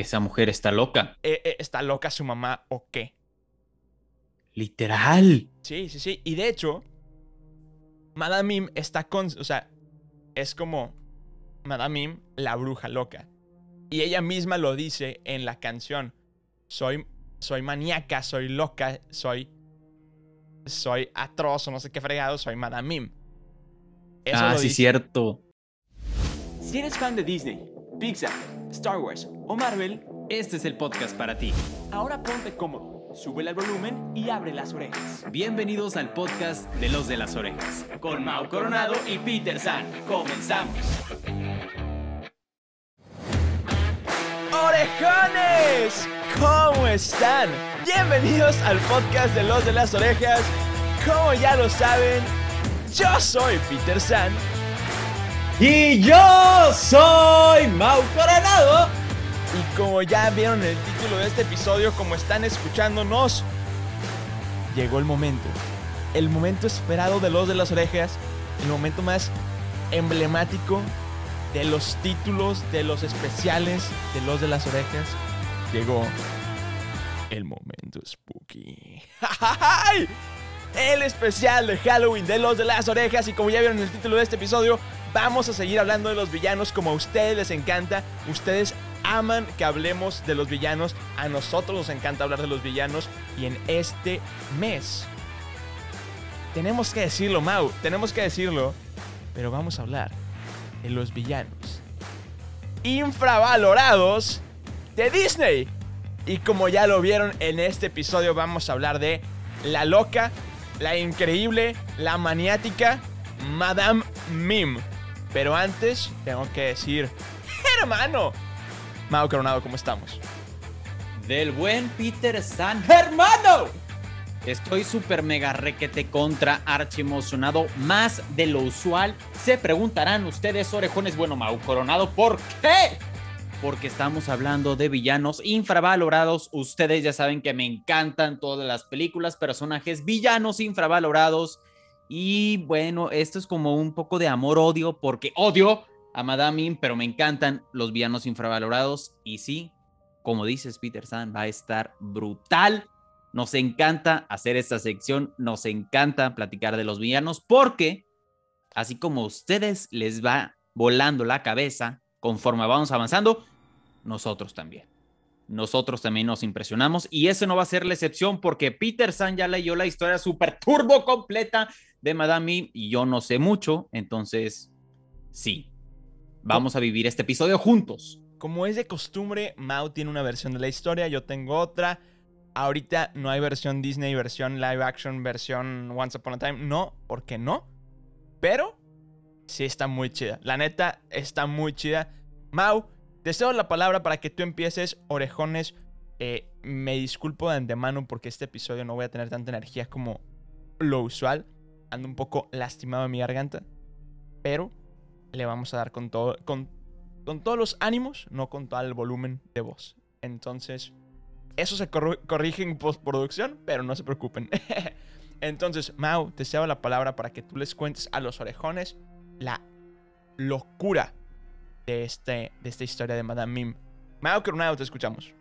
Esa mujer está loca. Eh, eh, ¿Está loca su mamá o qué? Literal. Sí, sí, sí. Y de hecho, Madame Mim está con. O sea, es como Madame Mim, la bruja loca. Y ella misma lo dice en la canción. Soy, soy maníaca, soy loca, soy. Soy atroz o no sé qué fregado, soy Madame Mim. Eso ah, lo sí, dice. cierto. Si eres fan de Disney, Pixar, Star Wars o Marvel, Este es el podcast para ti. ahora ponte cómodo, sube el volumen y abre las orejas. Bienvenidos al podcast de los de las orejas. Con Mau Coronado y Peter San. Comenzamos. ¡Orejones! ¿Cómo están? Bienvenidos al podcast de Los de las Orejas. Como ya lo saben, yo soy Peter San. Y yo soy Mau Coronado. Y como ya vieron el título de este episodio, como están escuchándonos, llegó el momento. El momento esperado de Los de las Orejas. El momento más emblemático de los títulos, de los especiales de Los de las Orejas. Llegó el momento spooky. ¡Ay! El especial de Halloween de Los de las Orejas. Y como ya vieron en el título de este episodio, vamos a seguir hablando de los villanos como a ustedes les encanta. Ustedes aman que hablemos de los villanos. A nosotros nos encanta hablar de los villanos. Y en este mes, tenemos que decirlo, Mau, tenemos que decirlo. Pero vamos a hablar de los villanos infravalorados de Disney. Y como ya lo vieron en este episodio, vamos a hablar de la loca, la increíble, la maniática Madame Mim. Pero antes, tengo que decir, hermano, Mau Coronado, ¿cómo estamos? Del buen Peter San. ¡Hermano! Estoy súper mega requete contra archi emocionado, más de lo usual. Se preguntarán ustedes, orejones, bueno, Mau Coronado, ¿por qué? Porque estamos hablando de villanos infravalorados. Ustedes ya saben que me encantan todas las películas, personajes villanos infravalorados. Y bueno, esto es como un poco de amor-odio, porque odio a Madame Mim, pero me encantan los villanos infravalorados. Y sí, como dices, Peter San, va a estar brutal. Nos encanta hacer esta sección, nos encanta platicar de los villanos, porque así como a ustedes les va volando la cabeza conforme vamos avanzando, nosotros también. Nosotros también nos impresionamos y ese no va a ser la excepción porque Peter San ya leyó la historia super turbo completa de Madame y yo no sé mucho, entonces sí, vamos a vivir este episodio juntos. Como es de costumbre, Mau tiene una versión de la historia, yo tengo otra. Ahorita no hay versión Disney, versión live action, versión Once Upon a Time. No, porque no. Pero sí está muy chida. La neta, está muy chida. Mau, te cedo la palabra para que tú empieces, orejones. Eh, me disculpo de antemano porque este episodio no voy a tener tanta energía como lo usual. Ando un poco lastimado en mi garganta. Pero le vamos a dar con todo. Con, todos los ánimos, no con todo el volumen de voz. Entonces, eso se corrige en postproducción, pero no se preocupen. Entonces, Mau, te cedo la palabra para que tú les cuentes a los orejones la locura de, este, de esta historia de Madame Mim. Mau Coronado, te escuchamos.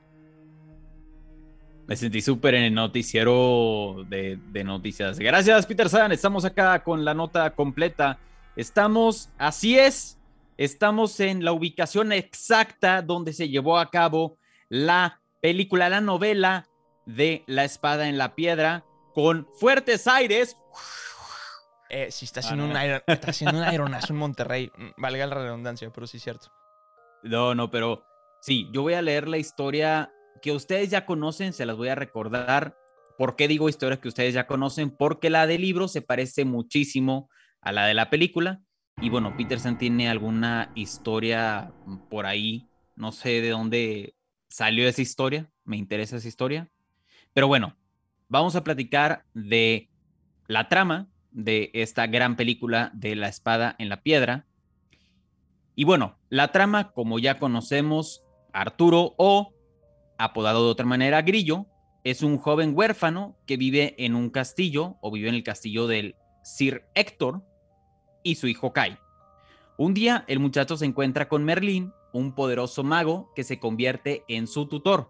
Me sentí súper en el noticiero de, de noticias. Gracias, Peter San. Estamos acá con la nota completa. Estamos, así es, estamos en la ubicación exacta donde se llevó a cabo la película, la novela de La Espada en la Piedra, con fuertes aires. Eh, está Ah, haciendo, no, un, está haciendo un aeronazo en Monterrey. Mm, Valga la redundancia, pero sí es cierto. No, no, pero sí, yo voy a leer la historia que ustedes ya conocen, se las voy a recordar. ¿Por qué digo historias que ustedes ya conocen? Porque la del libro se parece muchísimo a la de la película. Y bueno, Peterson tiene alguna historia por ahí. No sé de dónde salió esa historia. Me interesa esa historia. Pero bueno, vamos a platicar de la trama de esta gran película de La espada en la piedra. Y bueno, la trama, como ya conocemos, Arturo o, apodado de otra manera, Grillo, es un joven huérfano que vive en un castillo o vive en el castillo del Sir Héctor y su hijo Kai. Un día el muchacho se encuentra con Merlín, un poderoso mago que se convierte en su tutor.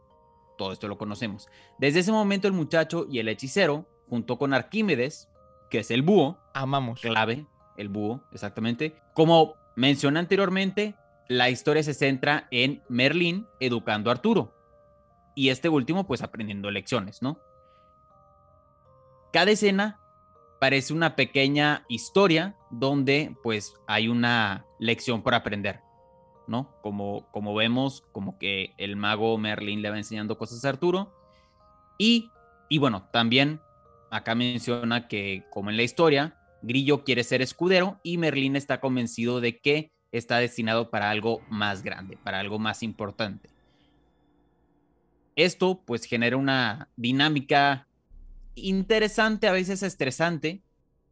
Todo esto lo conocemos. Desde ese momento el muchacho y el hechicero, junto con Arquímedes, que es el búho, Amamos. clave, el búho, exactamente. Como mencioné anteriormente, la historia se centra en Merlín educando a Arturo. Y este último, pues aprendiendo lecciones, ¿no? Cada escena parece una pequeña historia donde pues hay una lección por aprender, ¿no? Como, como vemos, como que el mago Merlín le va enseñando cosas a Arturo. Y, y bueno, también acá menciona que como en la historia, Grillo quiere ser escudero y Merlín está convencido de que está destinado para algo más grande, para algo más importante. Esto pues genera una dinámica interesante, a veces estresante,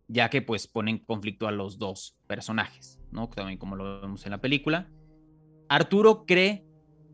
ya que pues pone en conflicto a los dos personajes, ¿no? También como lo vemos en la película. Arturo cree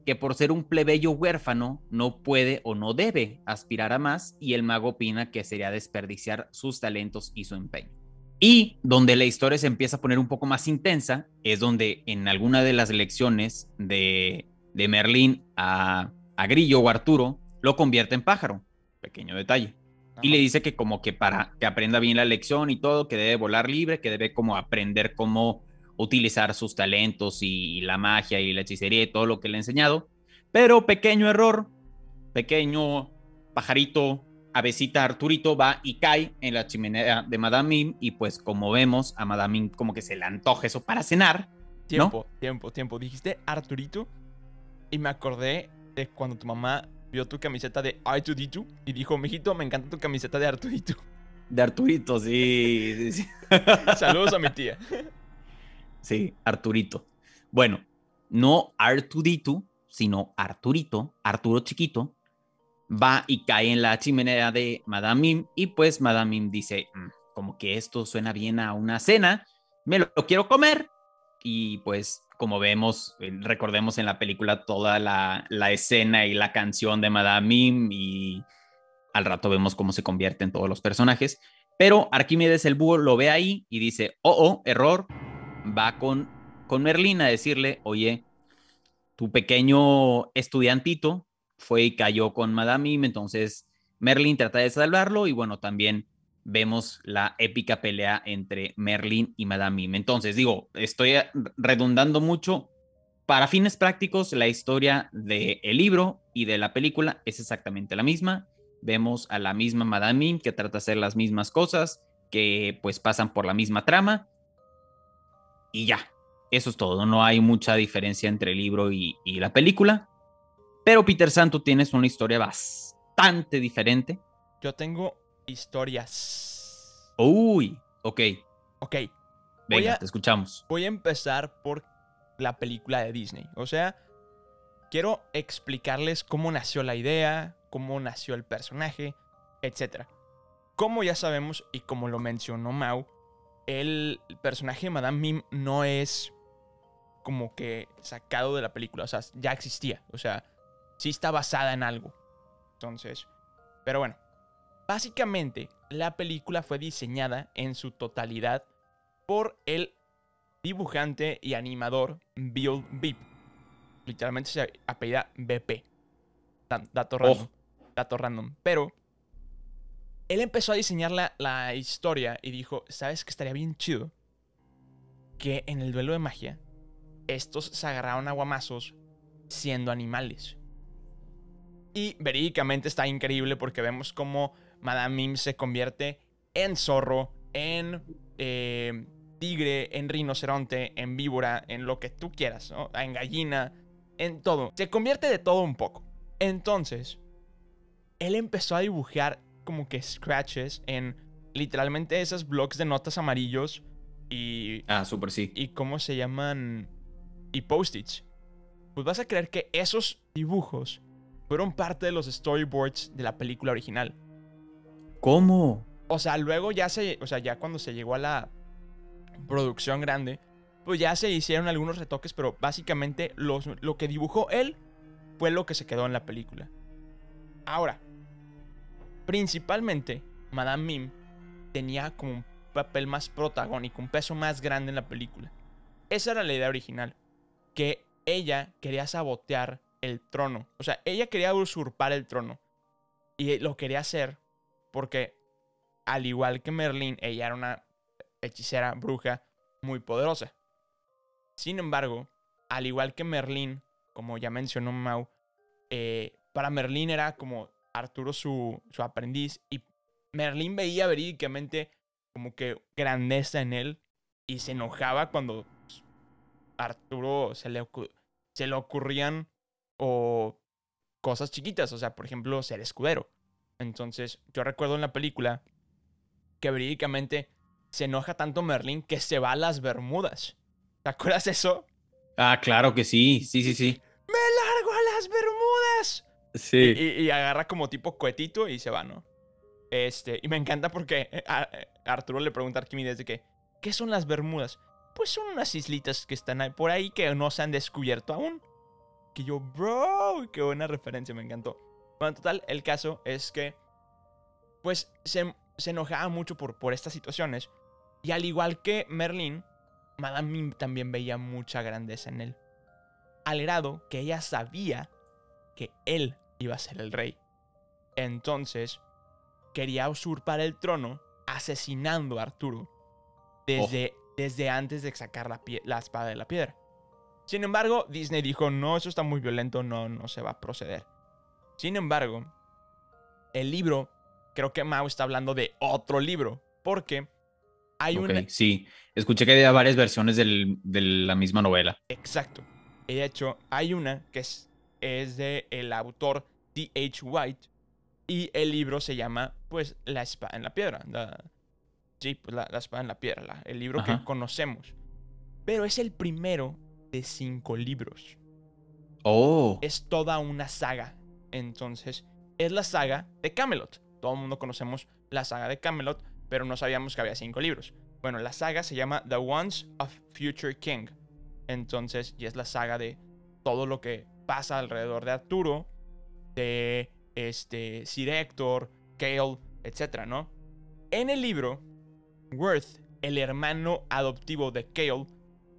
que por ser un plebeyo huérfano no puede o no debe aspirar a más y el mago opina que sería desperdiciar sus talentos y su empeño. Y donde la historia se empieza a poner un poco más intensa es donde en alguna de las lecciones de, de Merlín a, a Grillo o Arturo lo convierte en pájaro. Pequeño detalle. Y le dice que como que para que aprenda bien la lección y todo, que debe volar libre, que debe como aprender cómo utilizar sus talentos y la magia y la hechicería y todo lo que le ha enseñado. Pero pequeño error, pequeño pajarito, avecita Arturito va y cae en la chimenea de Madame Mim y pues como vemos a Madame Mim como que se le antoja eso para cenar. Tiempo, tiempo, tiempo. Dijiste Arturito y me acordé de cuando tu mamá vio tu camiseta de R2D2 y dijo, mijito, me encanta tu camiseta de Arturito. De Arturito, sí, sí, sí. Saludos a mi tía. Sí, Arturito. Bueno, no Artudito, sino Arturito, Arturo chiquito, va y cae en la chimenea de Madame Mim y pues Madame Mim dice, "Mm, como que esto suena bien a una cena, me lo quiero comer. Y pues como vemos, eh, recordemos en la película toda la, la escena y la canción de Madame Mim y al rato vemos cómo se convierten todos los personajes. Pero Arquímedes el búho lo ve ahí y dice, oh, oh, error, va con, con Merlín a decirle, oye, tu pequeño estudiantito fue y cayó con Madame Mim, entonces Merlín trata de salvarlo y bueno, también vemos la épica pelea entre Merlín y Madame Mim. Entonces, digo, estoy redundando mucho. Para fines prácticos, la historia del el libro y de la película es exactamente la misma. Vemos a la misma Madame Mim que trata de hacer las mismas cosas, que pues pasan por la misma trama. Y ya, eso es todo. No hay mucha diferencia entre el libro y, y la película. Pero Peter Santo tienes una historia bastante diferente. Yo tengo historias. Uy, ok. Ok, Venga, a- te escuchamos. voy a empezar por la película de Disney. O sea, quiero explicarles cómo nació la idea, cómo nació el personaje, etc. Como ya sabemos y como lo mencionó Mau, el personaje de Madame Mim no es como que sacado de la película, o sea, ya existía, o sea, sí está basada en algo. Entonces, pero bueno, básicamente la película fue diseñada en su totalidad por el dibujante y animador Bill Beep. Literalmente se apellida BP. Da- Dato random. Dato random. Pero él empezó a diseñar la, la historia y dijo, ¿sabes qué estaría bien chido? Que en el duelo de magia, estos se agarraron a guamazos siendo animales. Y verídicamente está increíble porque vemos cómo Madame Mim se convierte en zorro, en eh, tigre, en rinoceronte, en víbora, en lo que tú quieras, ¿no? En gallina, en todo. Se convierte de todo un poco. Entonces, él empezó a dibujar como que scratches en literalmente esos blocks de notas amarillos y, Ah, súper sí. y cómo se llaman y post-its. Pues vas a creer que esos dibujos fueron parte de los storyboards de la película original. ¿Cómo? O sea, luego ya se, o sea, ya cuando se llegó a la producción grande, pues ya se hicieron algunos retoques, pero básicamente lo que dibujó él fue lo que se quedó en la película. Ahora, principalmente, Madame Mim tenía como un papel más protagónico, un peso más grande en la película. Esa era la idea original, que ella quería sabotear el trono. O sea, ella quería usurpar el trono. Y lo quería hacer porque, al igual que Merlín, ella era una hechicera bruja muy poderosa. Sin embargo, al igual que Merlín, como ya mencionó Mau, eh, para Merlín era como Arturo su, su aprendiz y Merlín veía verídicamente como que grandeza en él y se enojaba cuando pues, Arturo se le, se le ocurrían o cosas chiquitas, o sea, por ejemplo, ser escudero. Entonces, yo recuerdo en la película que verídicamente se enoja tanto Merlín que se va a las Bermudas. ¿Te acuerdas eso? Ah, claro que sí, sí, sí, sí. ¡Me largo a las Bermudas! Sí. Y, y agarra como tipo cohetito y se va, ¿no? Este, y me encanta porque eh, a- eh, Arturo le pregunta a Arquímedes de que, ¿qué son las Bermudas? Pues son unas islitas que están ahí- por ahí que no se han descubierto aún. Que yo, bro, qué buena referencia, me encantó. Bueno, en total, el caso es que, pues, se, se enojaba mucho por, por estas situaciones. Y al igual que Merlín, Madame Mim también veía mucha grandeza en él. Al grado que ella sabía que él iba a ser el rey. Entonces, quería usurpar el trono asesinando a Arturo desde, desde antes de sacar la, pie- la espada de la piedra. Sin embargo, Disney dijo, no, eso está muy violento, no, no se va a proceder. Sin embargo, el libro, creo que Mao está hablando de otro libro, porque hay Ok, una... sí. Escuché que había varias versiones del- de la misma novela. Exacto. Y de hecho, hay una que es, es de el autor D.H. White y el libro se llama, pues, La espada en la piedra. la- sí, pues, la, la espada en la piedra, la- el libro que conocemos. Pero es el primero de cinco libros. Oh. Es toda una saga. Entonces, es la saga de Camelot. Todo el mundo conocemos la saga de Camelot, pero no sabíamos que había cinco libros. Bueno, la saga se llama The Ones of Future King. Entonces, y es la saga de todo lo que pasa alrededor de Arturo, de este, Sir Hector, Gale, etc., ¿no? En el libro, Worth, el hermano adoptivo de Gale,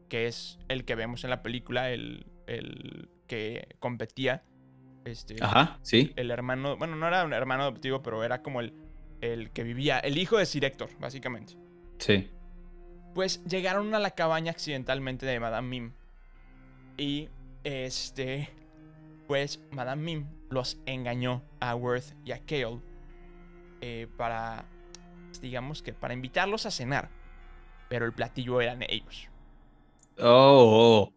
que es el que vemos en la película, el, el que competía, este, Ajá, sí. el hermano, bueno, no era un hermano adoptivo, pero era como el, el que vivía, el hijo de Sir Hector, básicamente. Sí. Pues llegaron a la cabaña accidentalmente de Madame Mim. Y este. Pues Madame Mim los engañó a Worth y a Kale. eh, para. Digamos que para invitarlos a cenar. Pero el platillo eran ellos. Oh, oh.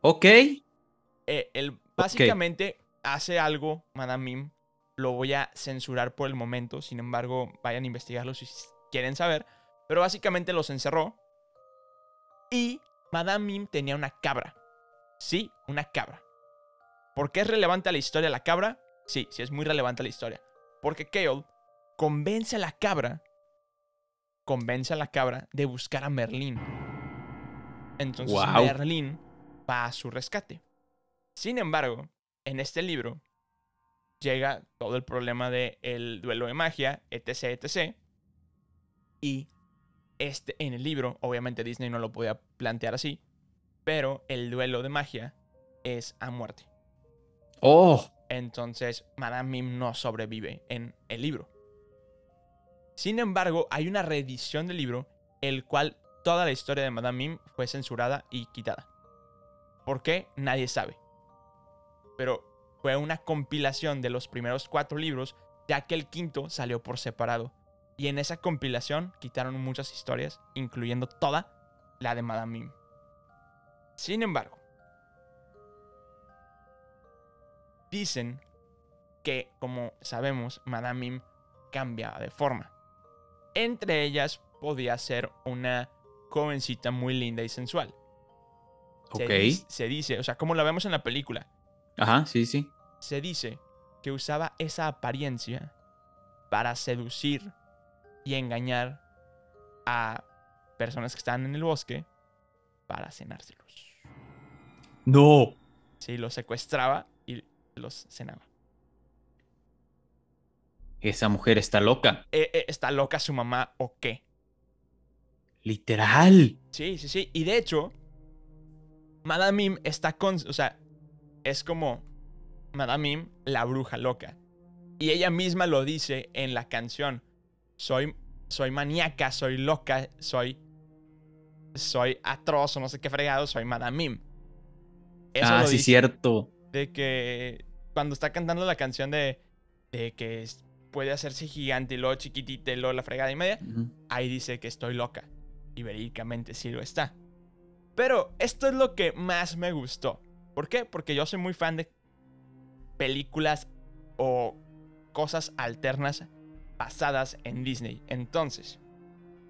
Ok. Eh, él básicamente hace algo, Madame Mim. Lo voy a censurar por el momento. Sin embargo, vayan a investigarlo si quieren saber. Pero básicamente los encerró. Y Madame Mim tenía una cabra. Sí, una cabra. ¿Por qué es relevante a la historia la cabra? Sí, sí es muy relevante a la historia. Porque Kale convence a la cabra. Convence a la cabra de buscar a Merlín. Entonces Guau. Merlín va a su rescate. Sin embargo, en este libro llega todo el problema del el duelo de magia, etc, etc. Y este, en el libro, obviamente Disney no lo podía plantear así, pero el duelo de magia es a muerte. Oh. Entonces, Madame Mim no sobrevive en el libro. Sin embargo, hay una reedición del libro, el cual toda la historia de Madame Mim fue censurada y quitada. ¿Por qué? Nadie sabe. Pero fue una compilación de los primeros cuatro libros, ya que el quinto salió por separado. Y en esa compilación quitaron muchas historias, incluyendo toda la de Madame Mim. Sin embargo, dicen que, como sabemos, Madame Mim cambia de forma. Entre ellas podía ser una jovencita muy linda y sensual. Se Ok. se dice, o sea, como la vemos en la película, Ajá, sí, sí. se dice que usaba esa apariencia para seducir y engañar a personas que estaban en el bosque para cenárselos. No. Sí, los secuestraba y los cenaba. Esa mujer está loca. Eh, eh, ¿Está loca su mamá o qué? Literal. Sí, sí, sí. Y de hecho, Madame Mim está con. O sea, es como Madame Mim, la bruja loca. Y ella misma lo dice en la canción. Soy, soy maníaca, soy loca, soy. Soy atroz o no sé qué fregado, soy Madame Mim. Eso ah, sí, cierto. De que cuando está cantando la canción de, de que puede hacerse gigante y luego chiquitita y luego la fregada y media, ahí dice que estoy loca. Y verídicamente sí lo está. Pero esto es lo que más me gustó. ¿Por qué? Porque yo soy muy fan de películas o cosas alternas basadas en Disney. Entonces,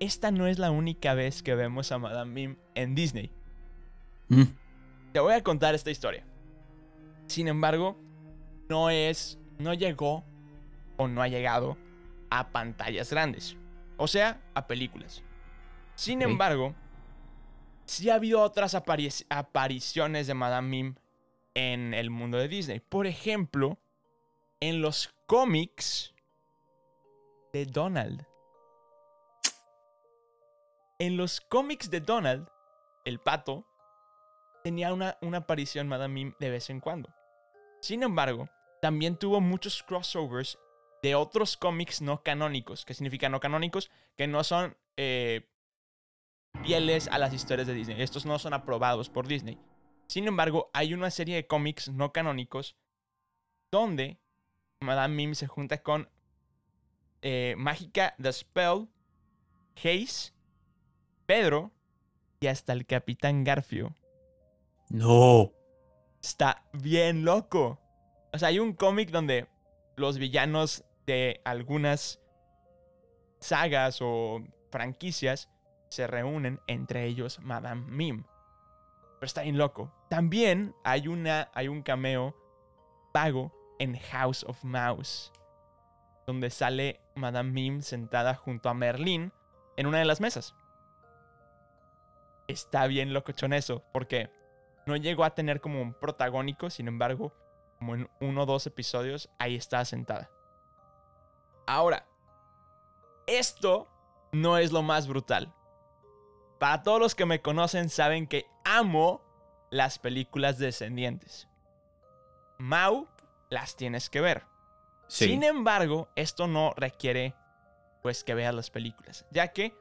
esta no es la única vez que vemos a Madame Mim en Disney. Mm. Te voy a contar esta historia. Sin embargo, no es, no llegó o no ha llegado a pantallas grandes. O sea, a películas. Sin embargo, sí ha habido otras apariciones de Madame Mim en el mundo de Disney. Por ejemplo, en los cómics de Donald. En los cómics de Donald, el pato tenía una, una aparición Madame Mim de vez en cuando. Sin embargo, también tuvo muchos crossovers de otros cómics no canónicos. ¿Qué significa no canónicos? Que no son eh, fieles a las historias de Disney. Estos no son aprobados por Disney. Sin embargo, hay una serie de cómics no canónicos donde Madame Mim se junta con eh, Mágica, The Spell, Haze, Pedro y hasta el Capitán Garfio. No. Está bien loco. O sea, hay un cómic donde los villanos de algunas sagas o franquicias se reúnen, entre ellos Madame Mim. Pero está bien loco. También hay, una, hay un cameo pago en House of Mouse, donde sale Madame Mim sentada junto a Merlin en una de las mesas. Está bien locochón eso, porque no llegó a tener como un protagónico, sin embargo, como en uno o dos episodios, ahí está sentada. Ahora, esto no es lo más brutal. Para todos los que me conocen saben que amo las películas descendientes. Mau las tienes que ver. Sin embargo, esto no requiere pues que veas las películas, ya que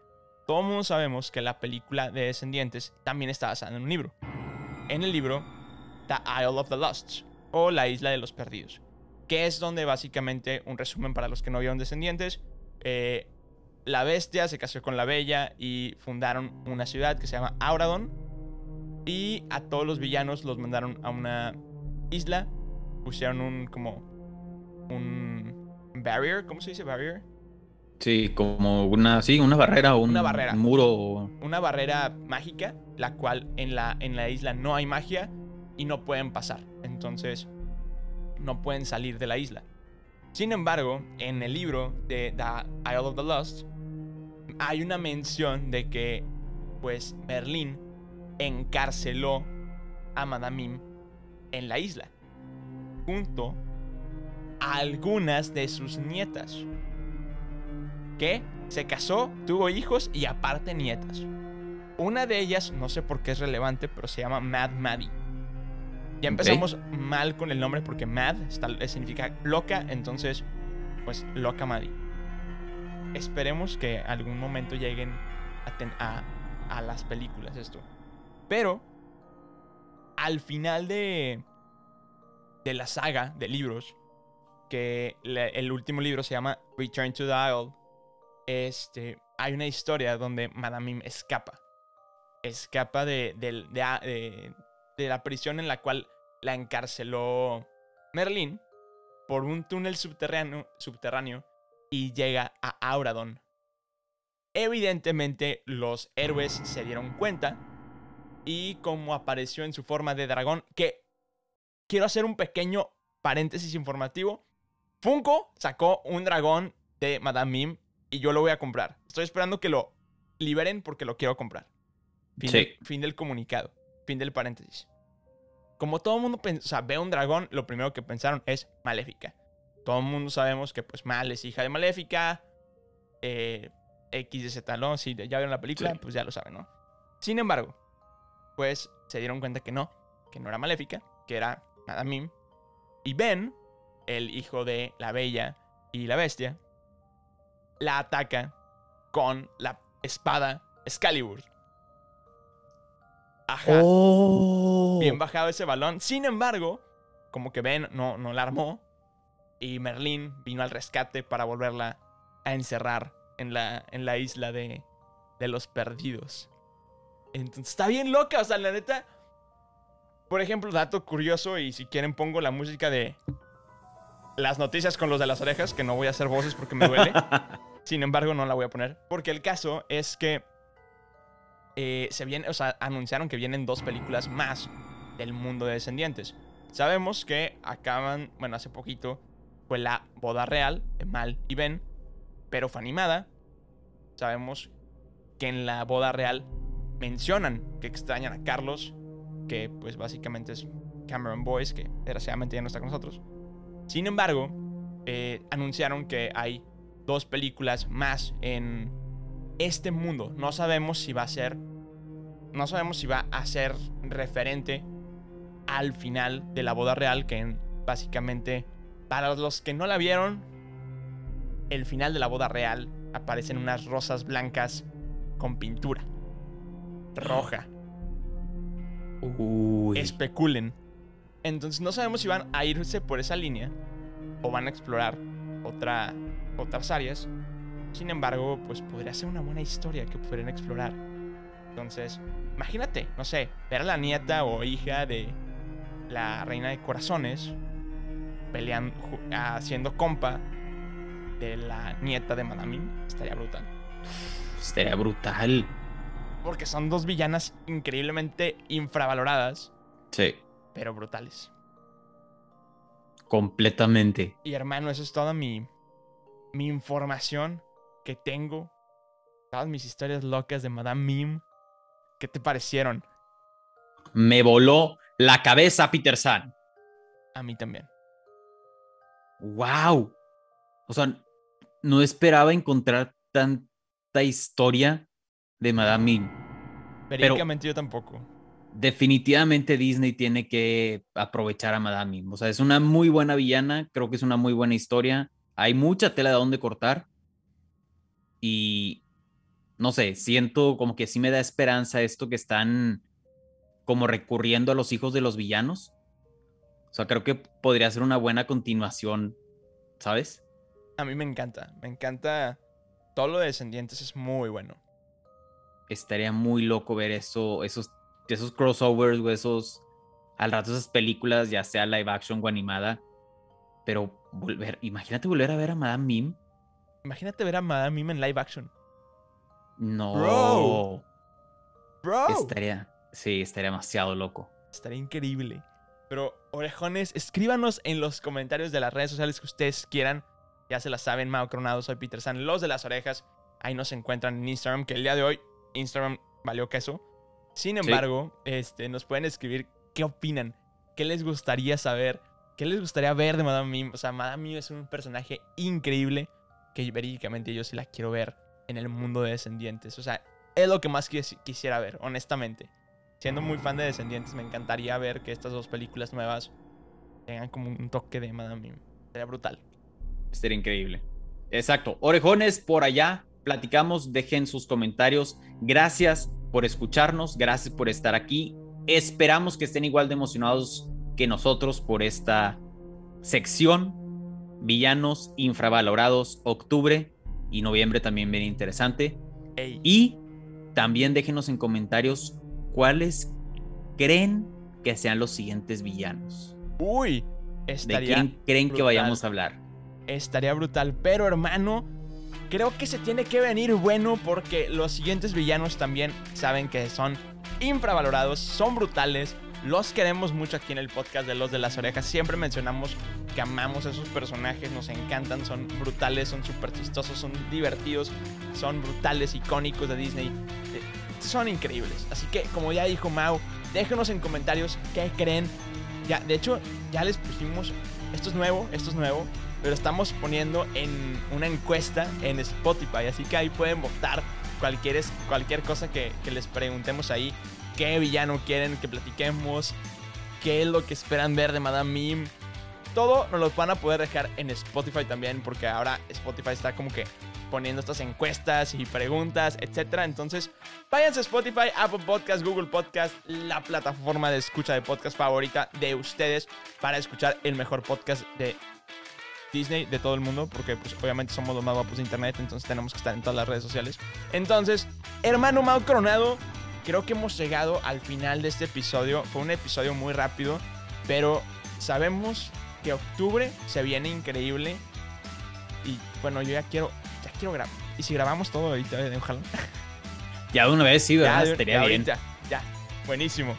todo el mundo sabemos que la película de Descendientes también está basada en un libro. En el libro, The Isle of the Lost, o La Isla de los Perdidos, que es donde básicamente, un resumen para los que no vieron Descendientes, eh, la bestia se casó con la bella y fundaron una ciudad que se llama Auradon, y a todos los villanos los mandaron a una isla pusieron un como un barrier, ¿cómo se dice barrier? Sí, como una, sí, una barrera o un, una barrera. muro. Una barrera mágica, la cual en la, en la isla no hay magia y no pueden pasar. Entonces, no pueden salir de la isla. Sin embargo, en el libro de The Isle of the Lost, hay una mención de que, pues, Merlín encarceló a Madame en la isla junto a algunas de sus nietas. Que se casó, tuvo hijos y aparte nietas. Una de ellas, no sé por qué es relevante, pero se llama Mad Maddie. Ya empezamos mal con el nombre porque Mad significa loca, entonces, pues loca Maddie. Esperemos que algún momento lleguen a, las películas esto. Pero, al final de, de la saga de libros, que el último libro se llama Return to the Isle, este, hay una historia donde Madame Mim escapa. Escapa de, de, la prisión en la cual la encarceló Merlín por un túnel subterráneo, subterráneo y llega a Auradon. Evidentemente los héroes se dieron cuenta y como apareció en su forma de dragón, que quiero hacer un pequeño paréntesis informativo. Funko sacó un dragón de Madame Mim y yo lo voy a comprar. Estoy esperando que lo liberen porque lo quiero comprar. Fin, del, fin del comunicado. Fin del paréntesis. Como todo el mundo ve un dragón, lo primero que pensaron es Maléfica. Todo el mundo sabemos que pues Mal es hija de Maléfica. Eh, X de Z, ¿no? Si ya vieron la película, pues ya lo saben, ¿no? Sin embargo, pues se dieron cuenta que no, que no era maléfica, que era Madame Mim. Y Ben, el hijo de la Bella y la Bestia, la ataca con la espada Excalibur. Ajá. Oh. Bien bajado ese balón. Sin embargo, como que Ben no, no la armó. Y Merlín vino al rescate para volverla a encerrar en la, en la isla de, de los perdidos. Entonces está bien loca, o sea, la neta. Por ejemplo, dato curioso, y si quieren pongo la música de las noticias con los de las orejas, que no voy a hacer voces porque me duele. Sin embargo, no la voy a poner. Porque el caso es que eh, se viene, o sea, anunciaron que vienen dos películas más del mundo de descendientes. Sabemos que acaban, bueno, hace poquito fue la boda real de Mal y Ben, pero fue animada. Sabemos que en la boda real mencionan que extrañan a Carlos, que pues básicamente es Cameron Boyce, que desgraciadamente ya no está con nosotros. Sin embargo, eh, anunciaron que hay dos películas más en este mundo. No sabemos si va a ser. No sabemos si va a ser referente al final de la boda real. Que básicamente, para los que no la vieron, el final de la boda real aparecen unas rosas blancas con pintura roja. Uy. Especulen. Entonces no sabemos si van a irse por esa línea o van a explorar otra, otras áreas. Sin embargo, pues podría ser una buena historia que pudieran explorar. Entonces, imagínate, no sé, ver a la nieta o hija de la reina de corazones peleando, haciendo compa de la nieta de Madame Mim. Estaría brutal. Estaría brutal. Porque son dos villanas increíblemente infravaloradas, Sí. pero brutales. Completamente. Y hermano, eso es toda mi, mi información que tengo. Todas mis historias locas de Madame Mim. ¿Qué te parecieron? Me voló la cabeza, Peter San. A mí también. ¡Wow! O sea, no esperaba encontrar tanta historia de Madame Mim. Verídicamente yo tampoco. Definitivamente Disney tiene que aprovechar a Madame Mim. O sea, es una muy buena villana. Creo que es una muy buena historia. Hay mucha tela de dónde cortar. Y no sé, siento como que sí me da esperanza esto que están como recurriendo a los hijos de los villanos. O sea, creo que podría ser una buena continuación, ¿sabes? A mí me encanta. Me encanta. Todo lo de Descendientes es muy bueno. estaría muy loco ver eso, esos, esos crossovers o esos, al rato esas películas, ya sea live action o animada, pero volver, imagínate volver a ver a Madame Mim. Imagínate ver a Madame Mim en live action. No. Bro. Bro. Estaría, sí, estaría demasiado loco. Estaría increíble. Pero, orejones, escríbanos en los comentarios de las redes sociales que ustedes quieran. Ya se las saben, Mao Coronado, soy Peter San, los de las orejas. Ahí nos encuentran en Instagram, que el día de hoy Instagram valió queso. Sin embargo, este, nos pueden escribir qué opinan, qué les gustaría saber, qué les gustaría ver de Madame Mim. O sea, Madame Mim es un personaje increíble que verídicamente yo sí la quiero ver en el mundo de Descendientes. O sea, es lo que más quis- quisiera ver, honestamente siendo muy fan de Descendientes, me encantaría ver que estas dos películas nuevas tengan como un toque de Madame. Sería brutal. Estaría increíble. Exacto. Orejones, por allá, platicamos, dejen sus comentarios. Gracias por escucharnos, gracias por estar aquí. Esperamos que estén igual de emocionados que nosotros por esta sección. Villanos infravalorados, octubre y noviembre también bien interesante. Ey, Y también déjenos en comentarios cuáles creen que sean los siguientes villanos. uy, ¿De estaría, quién creen que vayamos a hablar? estaría brutal. Pero hermano, creo que se tiene que venir bueno porque los siguientes villanos también saben que son infravalorados, son brutales. Los queremos mucho aquí en el podcast de Los de las Orejas. Siempre mencionamos que amamos a esos personajes, nos encantan, son brutales, son súper chistosos, son divertidos, son brutales, icónicos de Disney. Son increíbles. Así que, como ya dijo Mau, déjenos en comentarios qué creen. Ya, de hecho, ya les pusimos. Esto es nuevo, esto es nuevo. Pero estamos poniendo en una encuesta en Spotify. Así que ahí pueden votar cualquier, cualquier cosa que, que les preguntemos ahí. qué villano quieren que platiquemos, qué es lo que esperan ver de Madame Mim. Todo nos lo van a poder dejar en Spotify también, porque ahora Spotify está como que poniendo estas encuestas y preguntas, etc. Entonces, váyanse a Spotify, Apple Podcast, Google Podcast, la plataforma de escucha de podcast favorita de ustedes para escuchar el mejor podcast de Disney de todo el mundo, porque pues obviamente somos los más guapos de internet, entonces tenemos que estar en todas las redes sociales. Entonces, hermano Mau Coronado, creo que hemos llegado al final de este episodio. Fue un episodio muy rápido, pero sabemos que octubre se viene increíble. Y bueno, yo ya quiero, ya quiero grabar. Y si grabamos todo ahorita, eh, ojalá. Ya de una vez sí, ¿verdad? Ya, Estaría ya, bien. ahorita, ya, buenísimo.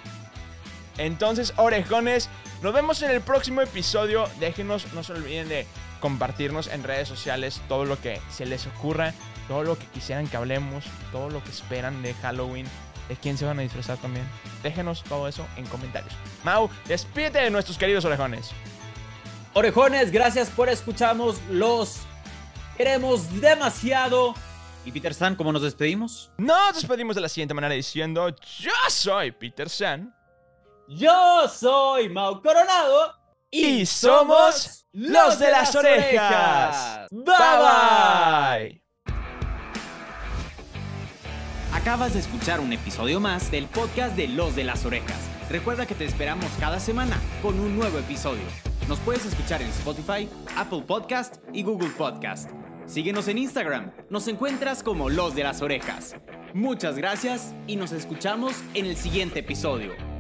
Entonces, orejones, nos vemos en el próximo episodio. Déjenos, no se olviden de compartirnos en redes sociales todo lo que se les ocurra, todo lo que quisieran que hablemos, todo lo que esperan de Halloween, de quién se van a disfrazar también. Déjenos todo eso en comentarios. Mau, despídete de nuestros queridos orejones. Orejones, gracias por escucharnos. Los queremos demasiado. Y Peter San, ¿cómo nos despedimos? Nos despedimos de la siguiente manera diciendo: Yo soy Peter San. Yo soy Mau Coronado. Y somos los de las orejas. Bye Bye bye. Acabas de escuchar un episodio más del podcast de Los de las Orejas. Recuerda que te esperamos cada semana con un nuevo episodio. Nos puedes escuchar en Spotify, Apple Podcast y Google Podcast. Síguenos en Instagram. Nos encuentras como Los de las Orejas. Muchas gracias y nos escuchamos en el siguiente episodio.